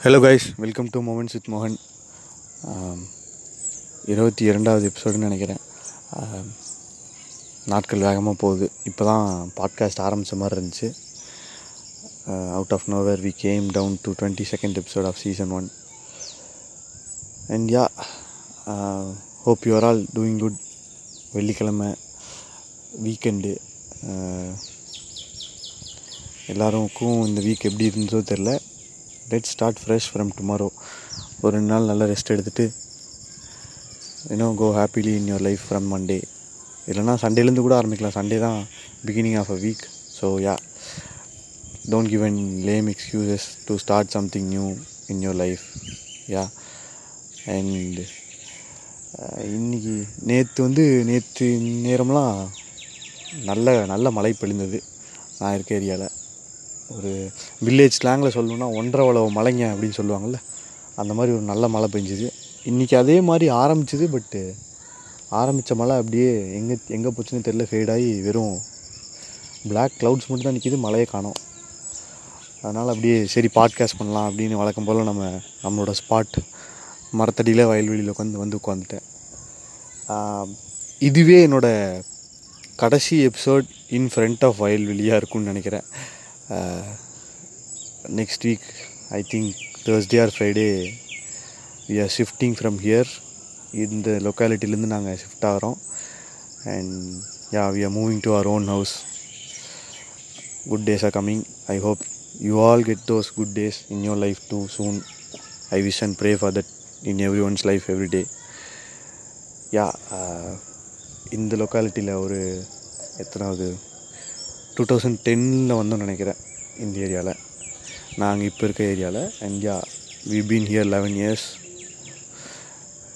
Hello guys welcome to moments with மோகன் இருபத்தி இரண்டாவது எபிசோடுன்னு நினைக்கிறேன். Um, நாட்கள் வேகமாக போகுது. இப்போ தான் பாட்காஸ்ட் ஆரம்பித்த மாதிரி இருந்துச்சு. Out of nowhere we came down to twenty second episode of season one and yeah hope you are all doing good வெள்ளிக்கிழமை வீக்கெண்டு uh, எல்லாருக்கும் இந்த வீக் எப்படி இருந்ததோ தெரில let start fresh from tomorrow ஒரு ரெண்டு நாள் நல்லா ரெஸ்ட் எடுத்துகிட்டு இன்னும் go happily in your life from Monday இல்லைனா சண்டேலேருந்து கூட ஆரம்பிக்கலாம். சண்டே தான் beginning of a week so yeah don't give an lame excuses to start something new in your life yeah and இன்னைக்கு நேற்று வந்து நேற்று நேரம்லாம் நல்ல நல்ல மழை பொழிந்தது நான் இருக்க ஏரியாவில் ஒரு வில்லேஜ் ஸ்லாங்கில் சொல்லணுன்னா ஒன்றரை வளவு மலைங்க அப்படின்னு சொல்லுவாங்கள்ல அந்த மாதிரி ஒரு நல்ல மழை பெஞ்சுது. இன்றைக்கி அதே மாதிரி ஆரம்பிச்சுது பட்டு ஆரம்பித்த மழை அப்படியே எங்கே எங்கே போச்சுன்னு தெரில ஃபேடாகி வெறும் பிளாக் க்ளவுட்ஸ் மட்டும் தான் நிற்கிது மழையை காணோம். அதனால் அப்படியே சரி பாட்காஸ்ட் பண்ணலாம் அப்படின்னு வழக்கம் போல் நம்ம நம்மளோட ஸ்பாட் மரத்தடியில் வயல்வெளியில் உட்காந்து வந்து உட்காந்துட்டேன் இதுவே என்னோடய கடைசி எபிசோட் இன் ஃப்ரண்ட் ஆஃப் வயல்வெளியாக இருக்கும்னு நினைக்கிறேன். Next week I think Thursday or Friday we are shifting from here இந்த லொக்காலிட்டிலேருந்து நாங்கள் ஷிஃப்ட் ஆகிறோம். And yeah we are moving to our own house good days are coming I hope you all get those good days in your life too soon I wish and pray for that in every one's life every day yeah இந்த லொக்காலிட்டியில் ஒரு எத்தனாவது two thousand டென்னில் வந்தோம்னு நினைக்கிறேன் இந்த ஏரியாவில் நாங்கள் இப்போ இருக்க ஏரியாவில் and yeah we been here eleven years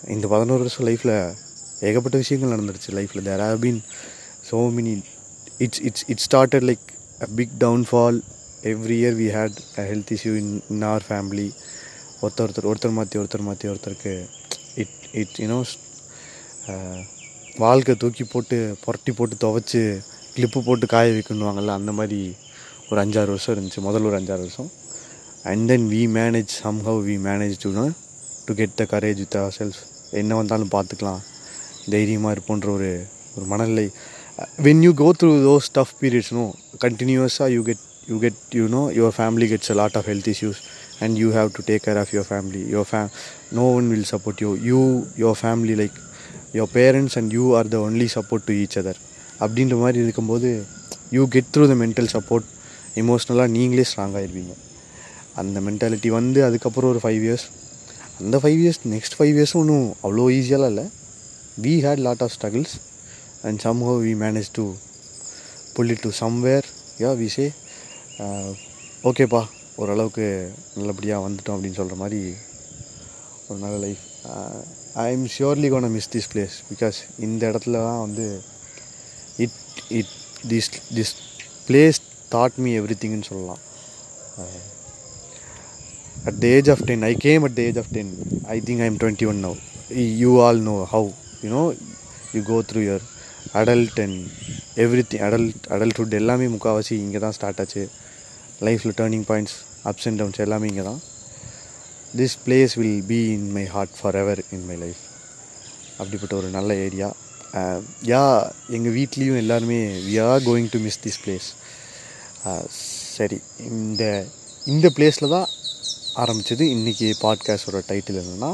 இந்த பதினோரு வருஷம் லைஃப்பில் ஏகப்பட்ட விஷயங்கள் நடந்துருச்சு லைஃப்பில் there have been so many it's it's it's started like a big downfall every year we had a health issue in in our family ஒருத்தர் ஒருத்தர் ஒருத்தர் மாற்றி ஒருத்தர் மாற்றி ஒருத்தருக்கு இட் இட் யூனோ வாழ்க்கை தூக்கி போட்டு புரட்டி போட்டு துவைச்சி கிளிப்பு போட்டு காய வைக்கணுவாங்கள்ல அந்த மாதிரி ஒரு அஞ்சாறு வருஷம் இருந்துச்சு. முதல்ல ஒரு அஞ்சாறு வருஷம். And then we manage somehow we manage to to get the courage with our self என்ன வந்தாலும் பார்த்துக்கலாம். தைரியமாக இருப்போன்ற ஒரு ஒரு மனநிலை. When you go through those tough பீரியட்ஸ்னோ கண்டினியூஸாக you get you get you know your family gets a lot of health issues and you have to take care of your family your ஃபே no one will support you you your family like your parents and you are the only support to each other அப்படின்ற மாதிரி இருக்கும்போது you get through the mental support எமோஷ்னலாக நீங்களே strong ஆகிருவீங்க அந்த mentality வந்து அதுக்கப்புறம் ஒரு ஃபைவ் இயர்ஸ் அந்த ஃபைவ் இயர்ஸ் நெக்ஸ்ட் ஃபைவ் இயர்ஸும் ஒன்றும் அவ்வளோ ஈஸியாலாம் இல்லை. We had lot of struggles and somehow we manage to pull it to somewhere yeah we say ஓகேப்பா ஓரளவுக்கு நல்லபடியாக வந்துட்டோம் அப்படின்னு சொல்கிற மாதிரி ஒரு நல்ல life I am surely gonna miss this place because இந்த இடத்துல தான் வந்து it it this this place taught me every திங்னு சொல்லலாம் at the age of 10 i came at the age of 10 i think i'm 21 now. You all know how you know you go through your adult and everything adult adulthood எல்லாமே முக்கால்வாசி இங்கே தான் start ஆச்சு லைஃப்பில் turning points ups and downs எல்லாமே இங்கே தான் this place will be in my heart forever in my life அப்படிப்பட்ட ஒரு நல்ல ஏரியா Uh, யா எங்கள் வீட்லேயும் எல்லாருமே we are going to miss this place சரி இந்த இந்த பிளேஸில் தான் ஆரம்பித்தது இன்றைக்கி பாட்காஸ்டோட டைட்டில் என்னென்னா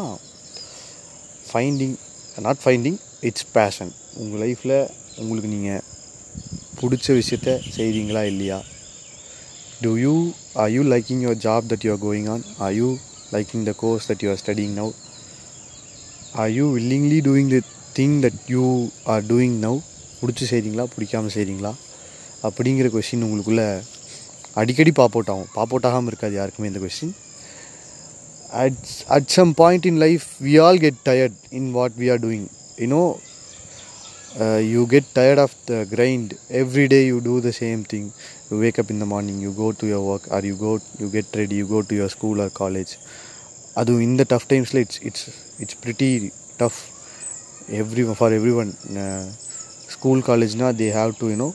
finding not finding its passion உங்கள் லைஃப்பில் உங்களுக்கு நீங்கள் பிடிச்ச விஷயத்த செய்கிறீங்களா இல்லையா? Do you are you liking your job that you are going on are you liking the course that you are studying now? Are you willingly doing the thing that you are doing now பிடிச்சி செய்கிறீங்களா பிடிக்காமல் செய்கிறீங்களா அப்படிங்கிற question உங்களுக்குள்ளே அடிக்கடி pop out ஆகும் pop ஆகாமல் இருக்காது யாருக்குமே இந்த question at at some point in life we all get tired in what we are doing you know you get tired of the grind every day you do the same thing you wake up in the morning you go to your work or you go you get ready you go to your school or college அதுவும் இந்த tough டைம்ஸில் it's it's it's pretty tough every for every one school காலேஜ்னால் they have to you know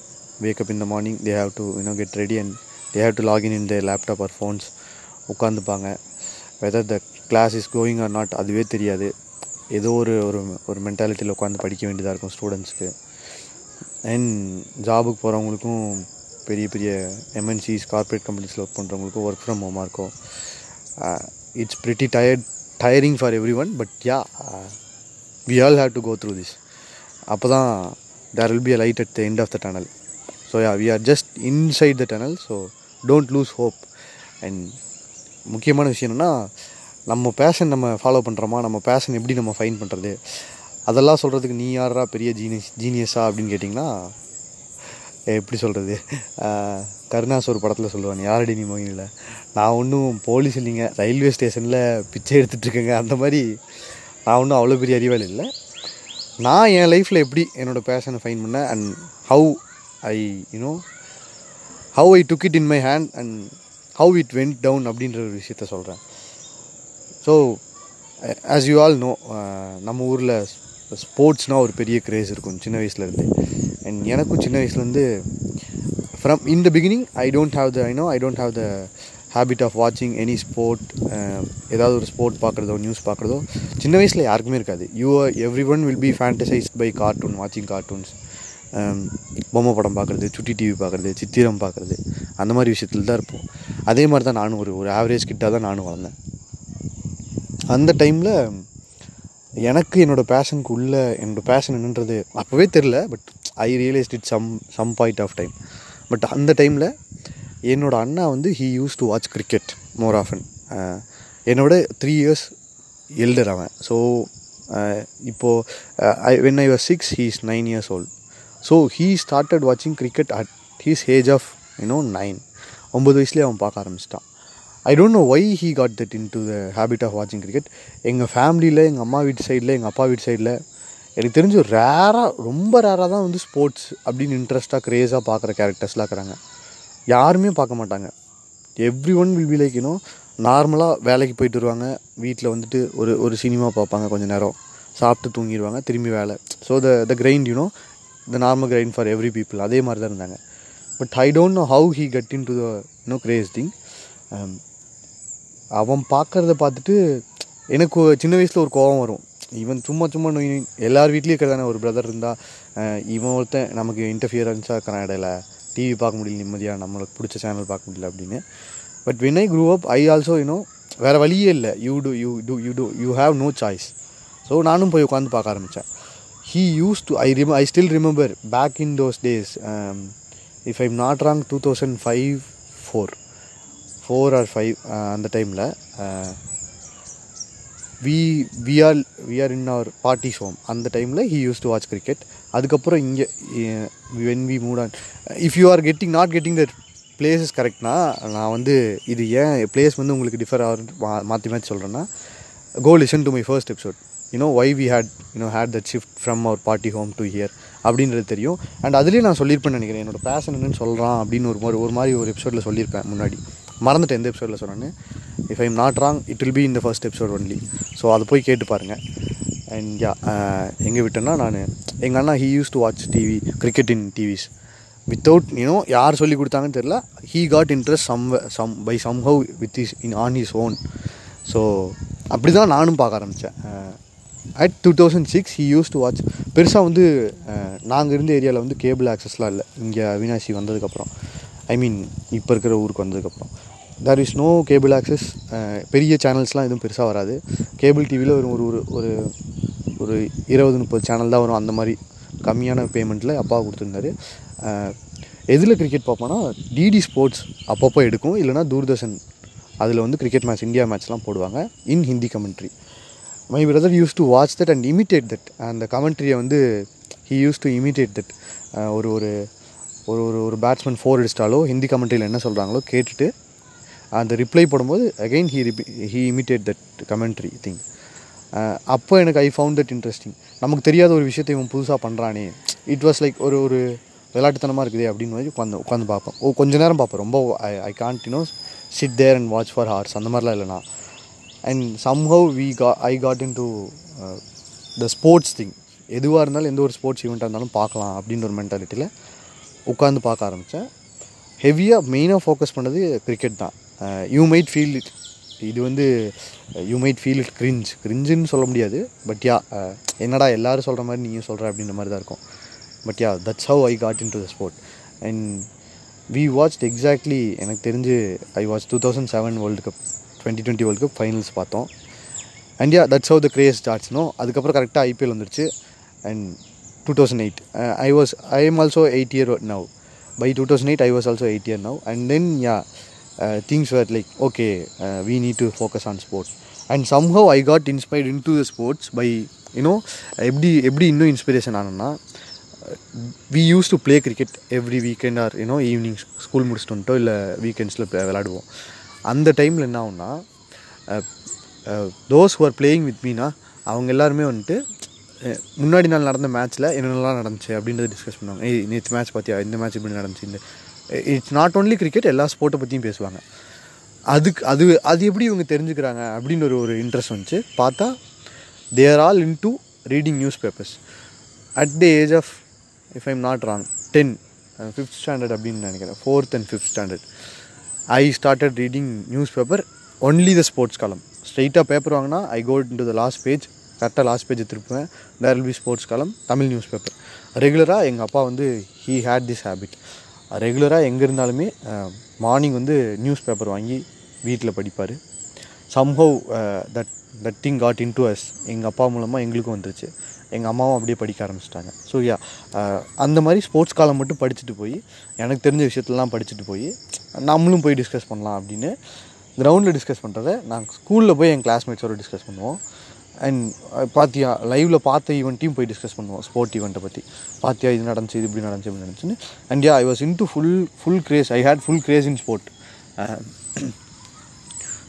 wake up in the morning they have to you know get ready and they have to login in the laptop or phones உட்காந்துப்பாங்க whether the class is going or not அதுவே தெரியாது. ஏதோ ஒரு ஒரு ஒரு மென்டாலிட்டியில் உட்காந்து படிக்க வேண்டியதாக இருக்கும் ஸ்டூடெண்ட்ஸ்க்கு அண்ட் ஜாபுக்கு போகிறவங்களுக்கும் பெரிய பெரிய எம்என்சிஸ் கார்ப்பரேட் கம்பெனிஸில் ஒர்க் பண்ணுறவங்களுக்கும் ஒர்க் ஃப்ரம் ஹோமாக இருக்கும். It's pretty tired tiring for everyone but yeah we all have to go through this அப்போ தான் there will be a light at the end of the tunnel so yeah we are just inside the tunnel so don't lose hope and முக்கியமான விஷயம் என்னென்னா நம்ம fashion நம்ம follow பண்ணுறோமா நம்ம fashion எப்படி நம்ம ஃபைன் பண்ணுறது அதெல்லாம் சொல்கிறதுக்கு நீ யாரா பெரிய ஜீனியஸ் ஜீனியஸா அப்படின்னு கேட்டிங்கன்னா எப்படி சொல்கிறது கருணாஸ் ஒரு படத்தில் சொல்லுவான் யாரடி நீ மோகினியில் நான் ஒன்றும் போலீஸ் இல்லைங்க ரயில்வே ஸ்டேஷனில் பிச்சை எடுத்துகிட்ருக்கேங்க அந்த மாதிரி நான் ஒன்றும் அவ்வளோ பெரிய அறிவாளி இல்லை. நான் என் லைஃப்பில் எப்படி என்னோடய பேஷனை ஃபைன் பண்ணேன் and how I you know how I took it in my hand and how it went down அப்படின்ற ஒரு விஷயத்த சொல்கிறேன் so as you all know நம்ம ஊரில் ஸ்போர்ட்ஸ்னால் ஒரு பெரிய க்ரேஸ் இருக்கும் சின்ன வயசுலேருந்து அண்ட் எனக்கும் சின்ன வயசுலேருந்து from in the beginning I don't have the I know I don't have the habit of வாட்சிங் எனி ஸ்போர்ட் ஏதாவது ஒரு ஸ்போர்ட் பார்க்குறதோ நியூஸ் பார்க்குறதோ சின்ன வயசில் யாருக்குமே இருக்காது. You everyone will be fantasized by cartoon வாட்சிங் கார்ட்டூன்ஸ் பொம்மை படம் பார்க்குறது சுட்டி டிவி பார்க்குறது சித்திரம் பார்க்குறது அந்த மாதிரி விஷயத்தில் தான் இருப்போம். அதே மாதிரி தான் நானும் ஒரு ஒரு ஆவரேஜ் கிட்டாக தான் நானும் வளர்ந்தேன். அந்த டைமில் எனக்கு என்னோடய பேஷனுக்கு உள்ள என்னோடய பேஷன் என்னன்றது அப்போவே தெரில but I realized it some some point of time but அந்த டைமில் என்னோடய அண்ணா வந்து he used to watch cricket more often என்னோட த்ரீ இயர்ஸ் எல்டர் அவன். ஸோ இப்போது I when I was six he is nine years old so he started வாட்சிங் cricket at his age of you know nine ஒம்பது வயசுலேயே அவன் பார்க்க ஆரம்பிச்சிட்டான். I don't know why he got that into the habit of வாட்சிங் cricket எங்கள் ஃபேமிலியில் எங்கள் அம்மா வீட்டு சைடில் எங்கள் அப்பா வீட்டு சைடில் எனக்கு தெரிஞ்சு ரேராக ரொம்ப ரேராக தான் வந்து ஸ்போர்ட்ஸ் அப்படின்னு இன்ட்ரெஸ்ட்டாக க்ரேஸாக பார்க்குற கேரக்டர்ஸ்லாம் இருக்கிறாங்க. யாருமே பார்க்க மாட்டாங்க. Everyone will be like you know நார்மலாக வேலைக்கு போயிட்டு வருவாங்க. வீட்டில் வந்துட்டு ஒரு ஒரு சினிமா பார்ப்பாங்க கொஞ்சம் நேரம். சாப்பிட்டு தூங்கிடுவாங்க திரும்பி வேலை. So the the grind you know the normal grind for every people அதே மாதிரி தான் இருந்தாங்க. But I don't know how he got into the no craze thing அவன் பார்க்குறத பார்த்துட்டு எனக்கு சின்ன வயசில் ஒரு கோபம் வரும். இவன் சும்மா சும்மா நோய் எல்லார் வீட்லேயும் இருக்கிறதான ஒரு பிரதர் இருந்தால் இவன் ஒருத்தன் நமக்கு இன்டர்ஃபியரன்ஸாக இருக்கிறான் இடையில. டிவி பார்க்க முடியல நிம்மதியாக நம்மளுக்கு பிடிச்ச சேனல் பார்க்க முடியல அப்படின்னு. But when I grew up I also you know வேறு வழியே இல்லை. You do you do you do you have no choice so நானும் போய் உட்காந்து பார்க்க ஆரம்பித்தேன் he used to I rem I still remember back in those days if I'm not wrong two thousand five four four or five அந்த டைமில் we we are we are in our parties home அந்த டைமில் he used to watch cricket அதுக்கப்புறம் இங்கே when we moved on if you are getting not getting that places கரெக்ட்னா நான் வந்து இது ஏன் பிளேஸ் வந்து உங்களுக்கு டிஃபர் ஆகுது மா மாற்றி மாற்றி சொல்கிறேன்னா go listen to my first episode you know why we had you know had that shift from our party home to here அப்படின்றது தெரியும். அண்ட் அதுலேயும் நான் சொல்லியிருப்பேன் நினைக்கிறேன். என்னோடய பேஷன் என்னன்னு சொல்கிறான் அப்படின்னு ஒரு மாதிரி ஒரு மாதிரி ஒரு எபிசோடில் சொல்லியிருப்பேன் முன்னாடி. மறந்துட்டேன் எந்த எபிசோடில் சொன்னேன்னு. If I'm not wrong it will be இந்த ஃபர்ஸ்ட் எபிசோட் ஒன்லி ஸோ அதை போய் கேட்டு பாருங்கள் அண்ட் யா எங்கே விட்டேன்னா நான். எங்கள் அண்ணா he used to watch TV cricket in TVs without you know யார் சொல்லி கொடுத்தாங்கன்னு தெரில he got interest some some by somehow with his in on his own so அப்படி தான் நானும் பார்க்க ஆரம்பித்தேன் at two thousand six he used to watch பெருசாக வந்து uh, நாங்கள் இருந்த ஏரியாவில் வந்து கேபிள் ஆக்சஸ்லாம் இல்லை. இங்கே அவினாசி வந்ததுக்கப்புறம். ஐ மீன் இப்போ இருக்கிற ஊருக்கு வந்ததுக்கப்புறம். There is no cable access பெரிய சேனல்ஸ்லாம் எதுவும் பெருசாக வராது. கேபிள் டிவியில் ஒரு ஒரு ஒரு ஒரு இருபது முப்பது சேனல் தான் வரும். அந்த மாதிரி கம்மியான பேமெண்ட்டில் அப்பா கொடுத்துருந்தாரு. எதில் கிரிக்கெட் பார்ப்போன்னா டிடி ஸ்போர்ட்ஸ் அப்பப்போ எடுக்கும். இல்லைனா தூர்தர்ஷன் அதில் வந்து கிரிக்கெட் மேட்ச் இந்தியா மேட்ச்லாம் போடுவாங்க in Hindi commentary my brother used to watch that and imitate that அந்த கமெண்ட்ரியை வந்து he used to imitate that ஒரு ஒரு ஒரு ஒரு ஒரு பேட்ஸ்மேன் ஃபோர் அடிச்சிட்டாலோ ஹிந்தி கமெண்ட்ரியில் என்ன சொல்கிறாங்களோ கேட்டுட்டு அந்த ரிப்ளை போடும்போது again he re he imitate that commentary thing அப்போ எனக்கு ஐ ஃபவுண்ட் தட் இன்ட்ரெஸ்டிங் நமக்கு தெரியாத ஒரு விஷயத்தை இவன் புதுசாக பண்ணுறானே இட் வாஸ் லைக் ஒரு ஒரு விளையாட்டுத்தனமாக இருக்குது அப்படின்னு மாதிரி உட்காந்து உட்காந்து பார்ப்பேன் ஓ கொஞ்ச நேரம் பார்ப்பேன் ரொம்ப I I can't you know sit there and watch for hours அந்த மாதிரிலாம் இல்லைனா அண்ட் சம்ஹவ் வி கா I got into the sports thing எதுவாக இருந்தாலும் எந்த ஒரு ஸ்போர்ட்ஸ் ஈவெண்ட்டாக இருந்தாலும் பார்க்கலாம் அப்படின்ற ஒரு மென்டாலிட்டியில் உட்காந்து பார்க்க ஆரம்பித்தேன் ஹெவியாக மெயினாக ஃபோக்கஸ் பண்ணது கிரிக்கெட் தான். யூ மைட் ஃபீல் இட் இது வந்து you might feel it cringe கிரிஞ்சுன்னு சொல்ல முடியாது. பட் யா என்னடா எல்லோரும் சொல்கிற மாதிரி நீயும் சொல்கிற அப்படின்ற மாதிரி தான் இருக்கும். But yeah that's how I got into the sport and we watched exactly எனக்கு தெரிஞ்சு I watch two thousand seven world cup twenty twenty world cup finals பார்த்தோம். And yeah that's how the craze ஸ்டார்ட்ஸ்னோ அதுக்கப்புறம் கரெக்டாக IPL வந்துருச்சு. And two thousand eight I was I am also eight year now by two thousand eight I was also eight year now and then yeah things where like okay we need to focus on sports and somehow I got inspired into the sports by you know எப்படி எப்படி இன்னும் inspiration ஆனேன்னா we used to play cricket every weekend or you know evening school முடிச்சுட்டு வந்துட்டோ இல்லை வீக்கெண்ட்ஸில் விளாடுவோம் அந்த டைமில் என்ன ஆகும்னா those who are playing with Meena அவங்க எல்லாருமே வந்துட்டு முன்னாடி நாள் நடந்த மேட்ச்சில் என்னென்னலாம் நடந்துச்சு அப்படின்றத டிஸ்கஸ் பண்ணுவாங்க ஏய் நேற்று மேட்ச் பார்த்தியா இந்த மேட்ச் இப்படி நடந்துச்சு இந்த இட்ஸ் நாட் ஓன்லி கிரிக்கெட் எல்லா ஸ்போர்ட்டை பற்றியும் பேசுவாங்க. அதுக்கு அது அது எப்படி இவங்க தெரிஞ்சுக்கிறாங்க அப்படின்னு ஒரு ஒரு இன்ட்ரெஸ்ட் வந்துச்சு. பார்த்தா there all into reading newspapers at the age of if I'm not wrong ten fifth standard அப்படின்னு நினைக்கிறேன். Fourth and fifth standard I started reading newspaper only the sports column ஸ்ட்ரைட்டாக பேப்பர் வாங்கினா I go to the last page கரெக்டாக last page திருப்புவேன். There will be sports column Tamil news paper ரெகுலராக எங்கள் அப்பா வந்து he had this habit ரெகுலராக எங்கே இருந்தாலுமே மார்னிங் வந்து நியூஸ் பேப்பர் வாங்கி வீட்டில் படிப்பார். Somehow that that thing got into us எங்கள் அப்பா மூலமாக எங்களுக்கும் வந்துருச்சு. எங்கள் அம்மாவும் அப்படியே படிக்க ஆரம்பிச்சிட்டாங்க. ஸோ யா அந்த மாதிரி ஸ்போர்ட்ஸ் காலம் மட்டும் படிச்சுட்டு போய் எனக்கு தெரிஞ்ச விஷயத்தெல்லாம் படிச்சுட்டு போய் நம்மளும் போய் டிஸ்கஸ் பண்ணலாம் அப்படின்னு கிரவுண்டில் டிஸ்கஸ் பண்ணுறத நாங்கள் ஸ்கூலில் போய் என் கிளாஸ்மேட்ஸோட டிஸ்கஸ் பண்ணுவோம். அண்ட் uh, பார்த்தியா லைவில் பார்த்த ஈவெண்ட்டையும் போய் டிஸ்கஸ் பண்ணுவோம் ஸ்போர்ட் ஈவெண்ட்டை பற்றி பார்த்தியா இது நடந்துச்சு இது இப்படி நடந்துச்சு இப்படி நடந்துச்சுன்னு. And yeah I was in to full full grace I had full grace in sport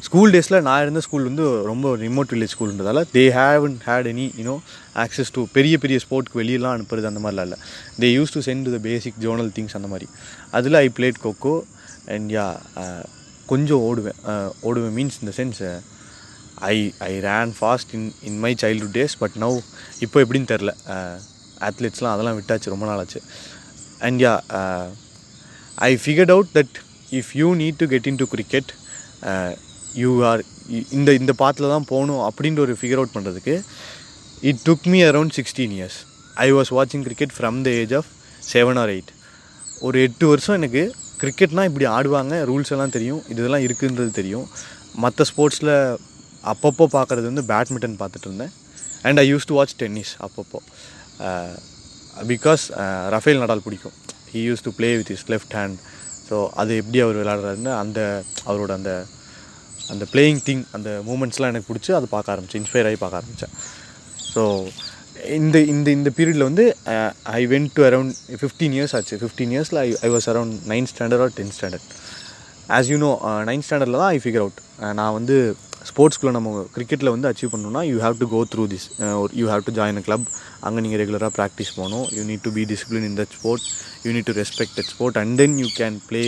school டேஸில் நான் இருந்த ஸ்கூல் வந்து ரொம்ப remote village ஸ்கூல்ன்றதால they haven't had any you know access to பெரிய பெரிய ஸ்போர்ட்க்கு வெளியெல்லாம் அனுப்புறது அந்த மாதிரிலாம் இல்லை. They used to send to the basic zonal things அந்த மாதிரி. அதில் I played kho-kho and yeah கொஞ்சம் ஓடுவேன். Uh, ஓடுவேன் மீன்ஸ் இந்த sense I I ran fast in in my childhood days but now இப்போ எப்படின்னு தெரில அத்லெட்ஸ்லாம் அதெல்லாம் விட்டாச்சு ரொம்ப நாள் ஆச்சு and yeah I figured out that if you need to get into cricket you are இந்த இந்த பாத்தில் தான் போகணும் அப்படின்ற ஒரு ஃபிகர் அவுட் பண்ணுறதுக்கு it took me around sixteen years I was வாட்சிங் cricket from the age of seven or eight ஒரு எட்டு வருஷம் எனக்கு கிரிக்கெட்னால் இப்படி ஆடுவாங்க ரூல்ஸ் எல்லாம் தெரியும் இதெல்லாம் இருக்குன்றது தெரியும். மற்ற ஸ்போர்ட்ஸில் அப்பப்போ பார்க்குறது வந்து பேட்மிண்டன் பார்த்துட்டு இருந்தேன். And I used to watch tennis அப்பப்போ. பிகாஸ் ரஃபேல் நடால் பிடிக்கும். He used to play with his left hand so அது எப்படி அவர் விளையாடுறாருன்னு அந்த அவரோட அந்த அந்த பிளேயிங் திங் அந்த மூமெண்ட்ஸ்லாம் எனக்கு பிடிச்சி அதை பார்க்க ஆரம்பிச்சேன். இன்ஸ்பயர் ஆகி பார்க்க ஆரம்பித்தேன் ஸோ இந்த இந்த இந்த பீரியடில் வந்து I went to around fifteen years ஆச்சு. ஃபிஃப்டீன் இயர்ஸில் I I was around ninth standard or tenth standard as you know ninth ஸ்டாண்டர்டில் தான் ஐ ஃபிகர் அவுட் நான் வந்து ஸ்போர்ட்ஸ்குள்ளே நம்ம கிரிக்கெட்டில் வந்து அச்சீவ் பண்ணணும்னா you have to go through this you have to join a club அங்கே நீங்கள் ரெகுலராக ப்ராக்டிஸ் போகணும் you need to be discipline in that sport you need to respect that sport and then you can play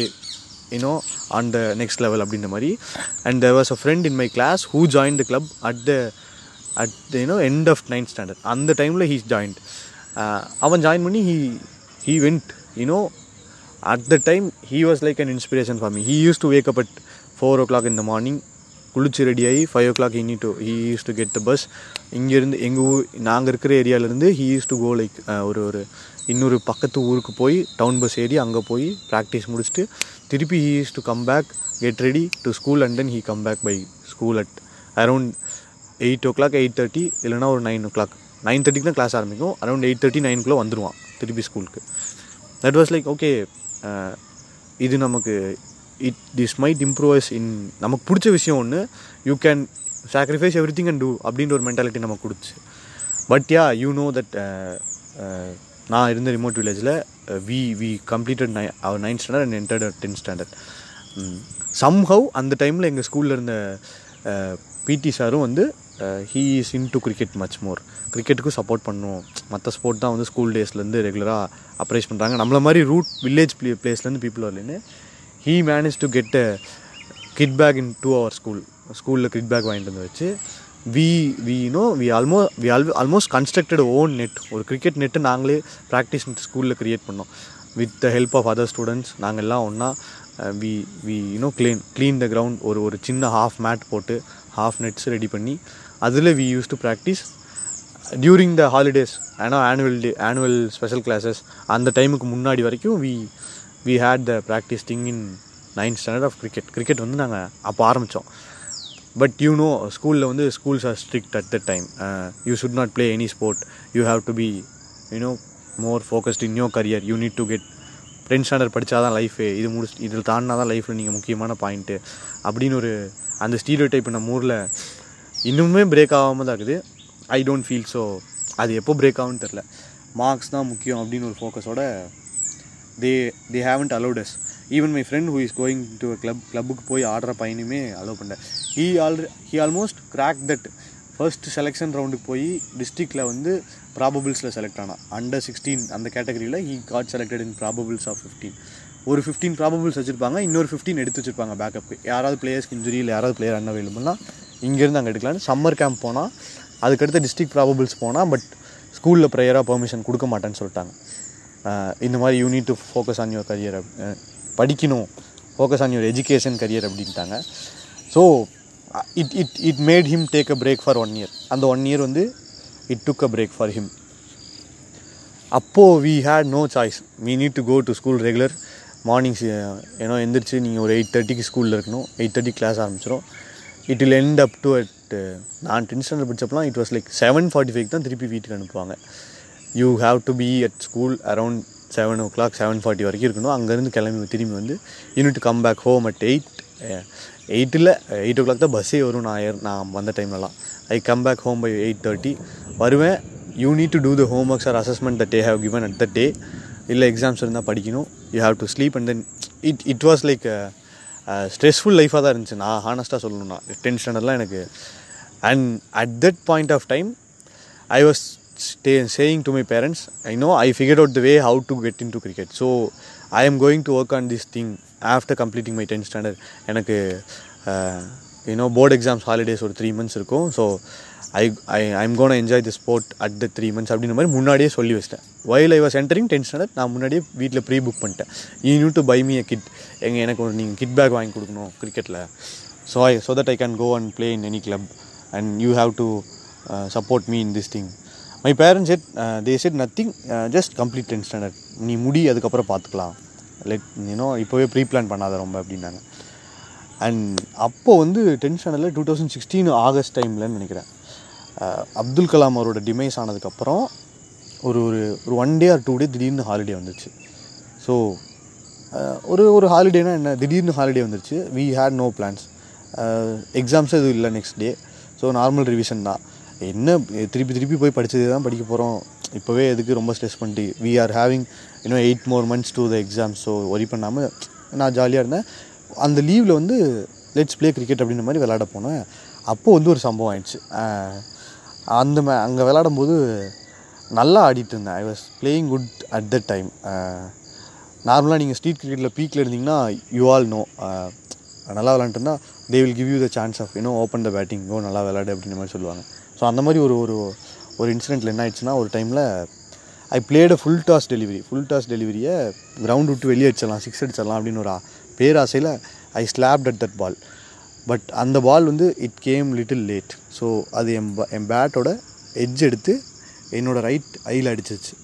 you know on the next level அப்படின்ற மாதிரி. And there was a friend in my class who join the club at the at you know end of ninth standard அந்த டைமில் he's joint அவன் join பண்ணி he he went you know at the time he was like an inspiration for me he used to wake up at four o'clock in the morning குளிச்சு ready ஆகி five o'clock இனி to he used to get the bus இங்கேருந்து எங்கள் ஊர் நாங்கள் இருக்கிற ஏரியாவிலேருந்து he used to go like ஒரு ஒரு இன்னொரு பக்கத்து ஊருக்கு போய் டவுன் பஸ் ஏறி அங்கே போய் ப்ராக்டிஸ் முடிச்சுட்டு திருப்பி he used to come back get ready to school and then he come back by school at around eight o'clock eight thirty இல்லைனா ஒரு நைன் ஓ கிளாக் நைன் தேர்ட்டிக்கு தான் கிளாஸ் ஆரம்பிக்கும். அரௌண்ட் எயிட் தேர்ட்டி நைனுக்குள்ளே வந்துடுவான் திருப்பி ஸ்கூலுக்கு தட் வாஸ் லைக் ஓகே இது நமக்கு it this might improves in நமக்கு பிடிச்ச விஷயம் ஒன்று you can sacrifice everything and do அப்படின்ற ஒரு மென்டாலிட்டி நமக்கு கொடுத்துச்சு. But yeah you know that நான் இருந்த ரிமோட் வில்லேஜில் வி வி கம்ப்ளீட்டட் நை our ninth standard and entered tenth standard somehow அந்த டைமில் எங்கள் ஸ்கூலில் இருந்த uh, பிடி சாரும் வந்து he is into cricket much more கிரிக்கெட்டுக்கும் support பண்ணும் மற்ற ஸ்போர்ட் தான் வந்து ஸ்கூல் டேஸ்லேருந்து ரெகுலராக அப்ரைஸ் பண்ணுறாங்க நம்மள மாதிரி ரூட் வில்லேஜ் ப்ளே பிளேஸ்லேருந்து பீப்புள் வரலன்னு he manage to get a kit bag in to our school ஸ்கூலில் கிட் பேக் வாங்கிட்டு வந்து வச்சு we we know we almost we all almost constructed own net ஒரு கிரிக்கெட் நெட்டு நாங்களே ப்ராக்டிஸ் ஸ்கூலில் create பண்ணோம். With the help of other students நாங்கள் எல்லாம் ஒன்றா we we you know clean clean the ground ஒரு ஒரு சின்ன ஹாஃப் மேட் போட்டு ஹாஃப் நெட்ஸ் ரெடி பண்ணி அதில் we use to practice during the holidays ஏன்னா annual day annual special classes அந்த டைமுக்கு முன்னாடி வரைக்கும் we we had the practice thing in ninth standard of cricket cricket வந்து நாங்கள் அப்போ ஆரம்பித்தோம் பட் யூ நோ ஸ்கூலில் வந்து schools are strict at the time you should not play any sport you have to be you know more focused in your career you need to get tenth standard படித்தா தான் life இது முடிச்சு இதில் தாண்டினா தான் லைஃப்பில் நீங்கள் முக்கியமான பாயிண்ட்டு அப்படின்னு ஒரு அந்த ஸ்டீரியோ டைப் நம்ம ஊரில் இன்னுமே பிரேக் ஆகாமல் தான் இருக்குது. ஐ டோன்ட் ஃபீல் ஸோ அது எப்போ பிரேக் ஆகும்னு தெரில மார்க்ஸ் தான் முக்கியம் அப்படின்னு ஒரு ஃபோக்கஸோட they they haven't allowed us even my friend who is going to club கிளப்புக்கு போய் ஆடுற பையனுமே அலோவ் பண்ணேன் he already he almost crack that first selection ரவுண்டுக்கு போய் டிஸ்ட்ரிக்டில் வந்து ப்ராபபிள்ஸில் செலக்ட் ஆனால் அண்டர் சிக்ஸ்டீன் அந்த கேட்டகரியில் he got selected in probables of fifteen ஒரு ஃபிஃப்டீன் ப்ராபபிள்ஸ் வச்சுருப்பாங்க இன்னொரு ஃபிஃப்டீன் எடுத்து வச்சுருப்பாங்க பேக்கப்பு யாராவது பிளேயர்ஸ்க்கு இன்ஜுரி இல்லை யாராவது பிளேயர் வேணும்னா இங்கேருந்து அங்கே எடுக்கலான்னு சம்மர் கேம்ப் போனால் அதுக்கடுத்து டிஸ்ட்ரிக்ட் ப்ராபபிள்ஸ் போனால் பட் ஸ்கூலில் ப்ரேயராக பெர்மிஷன் கொடுக்க மாட்டேன்னு சொல்லிட்டாங்க. இந்த மாதிரி you need to focus on your career படிக்கணும். Focus on your education career அப்படின்ட்டாங்க. So it it it made him take a break for one year அந்த ஒன் இயர் வந்து it took a break for him அப்போது we had no choice we need to go to school regular mornings ஏன்னா எந்திரிச்சு நீங்கள் ஒரு eight தேர்ட்டிக்கு ஸ்கூலில் இருக்கணும். எயிட் தேர்ட்டி கிளாஸ் ஆரம்பிச்சிடும் it will end up to at நான் tenth standard படிச்சப்பலாம் it was like seven forty five தான் திருப்பி வீட்டுக்கு அனுப்புவாங்க. You have to be at school around seven o'clock seven forty வரைக்கும் இருக்கணும். அங்கேருந்து கிளம்பி திரும்பி வந்து you need come back home at eight எயிட்டில் எயிட் ஓ கிளாக் தான் பஸ்ஸே வரும். நான் ஏர் நான் வந்த டைம்லலாம் I come back home by eight thirty வருவேன். You need to do the home works or assessment the day have given at the day இல்லை எக்ஸாம்ஸ் இருந்தால் படிக்கணும். You have to sleep and then it it was like stressful லைஃபாக தான் இருந்துச்சு. நான் ஹானஸ்ட்டாக சொல்லணும்னா. டென்ஷனெல்லாம் எனக்கு. And at that point of time I was stay, saying to my parents, I know I figured out the way how to get into cricket. So I am going to work on this thing after completing my 10th standard. எனக்கு you know board exams holidays ஒரு three months இருக்கும். So I I I'm gonna enjoy the sport at the three months அப்படின்ற மாதிரி முன்னாடியே சொல்லி வச்சிட்டேன். While I was entering tenth standard நான் முன்னாடியே வீட்டில் ப்ரீ புக் பண்ணிட்டேன். You need to buy me a kit எங்கள் எனக்கு ஒரு நீங்கள் கிட் பேக் வாங்கி கொடுக்கணும் கிரிக்கெட்டில் so I so that I can go and play in any club and you have to support me in this thing my parents said they said nothing just complete tenth standard நீ முடி அதுக்கப்புறம் பார்த்துக்கலாம் let you know இப்போவே pre plan பண்ணாத ரொம்ப அப்படின்னாங்க. And அப்போது வந்து டென்த் ஸ்டாண்டர்டில் டூ தௌசண்ட் சிக்ஸ்டீன் ஆகஸ்ட் டைம்லன்னு நினைக்கிறேன். Uh, அப்துல் கலாம் அவரோட டிமைஸ் ஆனதுக்கப்புறம் ஒரு ஒரு ஒரு one day or two day திடீர்னு ஹாலிடே வந்துச்சு. ஸோ uh, ஒரு ஒரு ஹாலிடேனா என்ன? திடீர்னு ஹாலிடே வந்துருச்சு. We had no plans exams எதுவும் இல்லை next day so normal revision தான். என்ன திருப்பி திருப்பி போய் படித்ததே தான் படிக்க போகிறோம் இப்போவே எதுக்கு ரொம்ப ஸ்ட்ரெஸ் பண்ணிட்டு வி ஆர் ஹேவிங் இன்னும் eight more months to the exams so worry பண்ணாமல் நான் ஜாலியாக இருந்தேன். அந்த லீவில் வந்து லெட்ஸ் ப்ளே கிரிக்கெட் அப்படின்ற மாதிரி விளாட போனேன். அப்போது வந்து ஒரு சம்பவம் ஆயிடுச்சு. அந்த மே அங்கே விளாடும் போது நல்லா ஆடிட்டு இருந்தேன். I was playing good at the time நார்மலாக நீங்கள் ஸ்ட்ரீட் கிரிக்கெட்டில் பீக்கில் இருந்தீங்கன்னா யூ ஆல் நோ நல்லா விளாண்டுருந்தா they will give you the chance of you know open the batting oh நல்லா விளாடு அப்படின்ற மாதிரி சொல்லுவாங்க. ஸோ அந்த மாதிரி ஒரு ஒரு ஒரு இன்சிடெண்ட்டில் என்ன ஆயிடுச்சுன்னா ஒரு டைமில் I played full toss delivery full toss டெலிவரியை ground விட்டு வெளியே அடிச்சிடலாம் சிக்ஸ் அடிச்சிடலாம் அப்படின்னு ஒரு பேராசையில் I slapped at that ball but அந்த பால் வந்து it came little late so அது என் என் பேட்டோட எட்ஜ் எடுத்து என்னோடய ரைட் ஐயில் அடிச்சிச்சு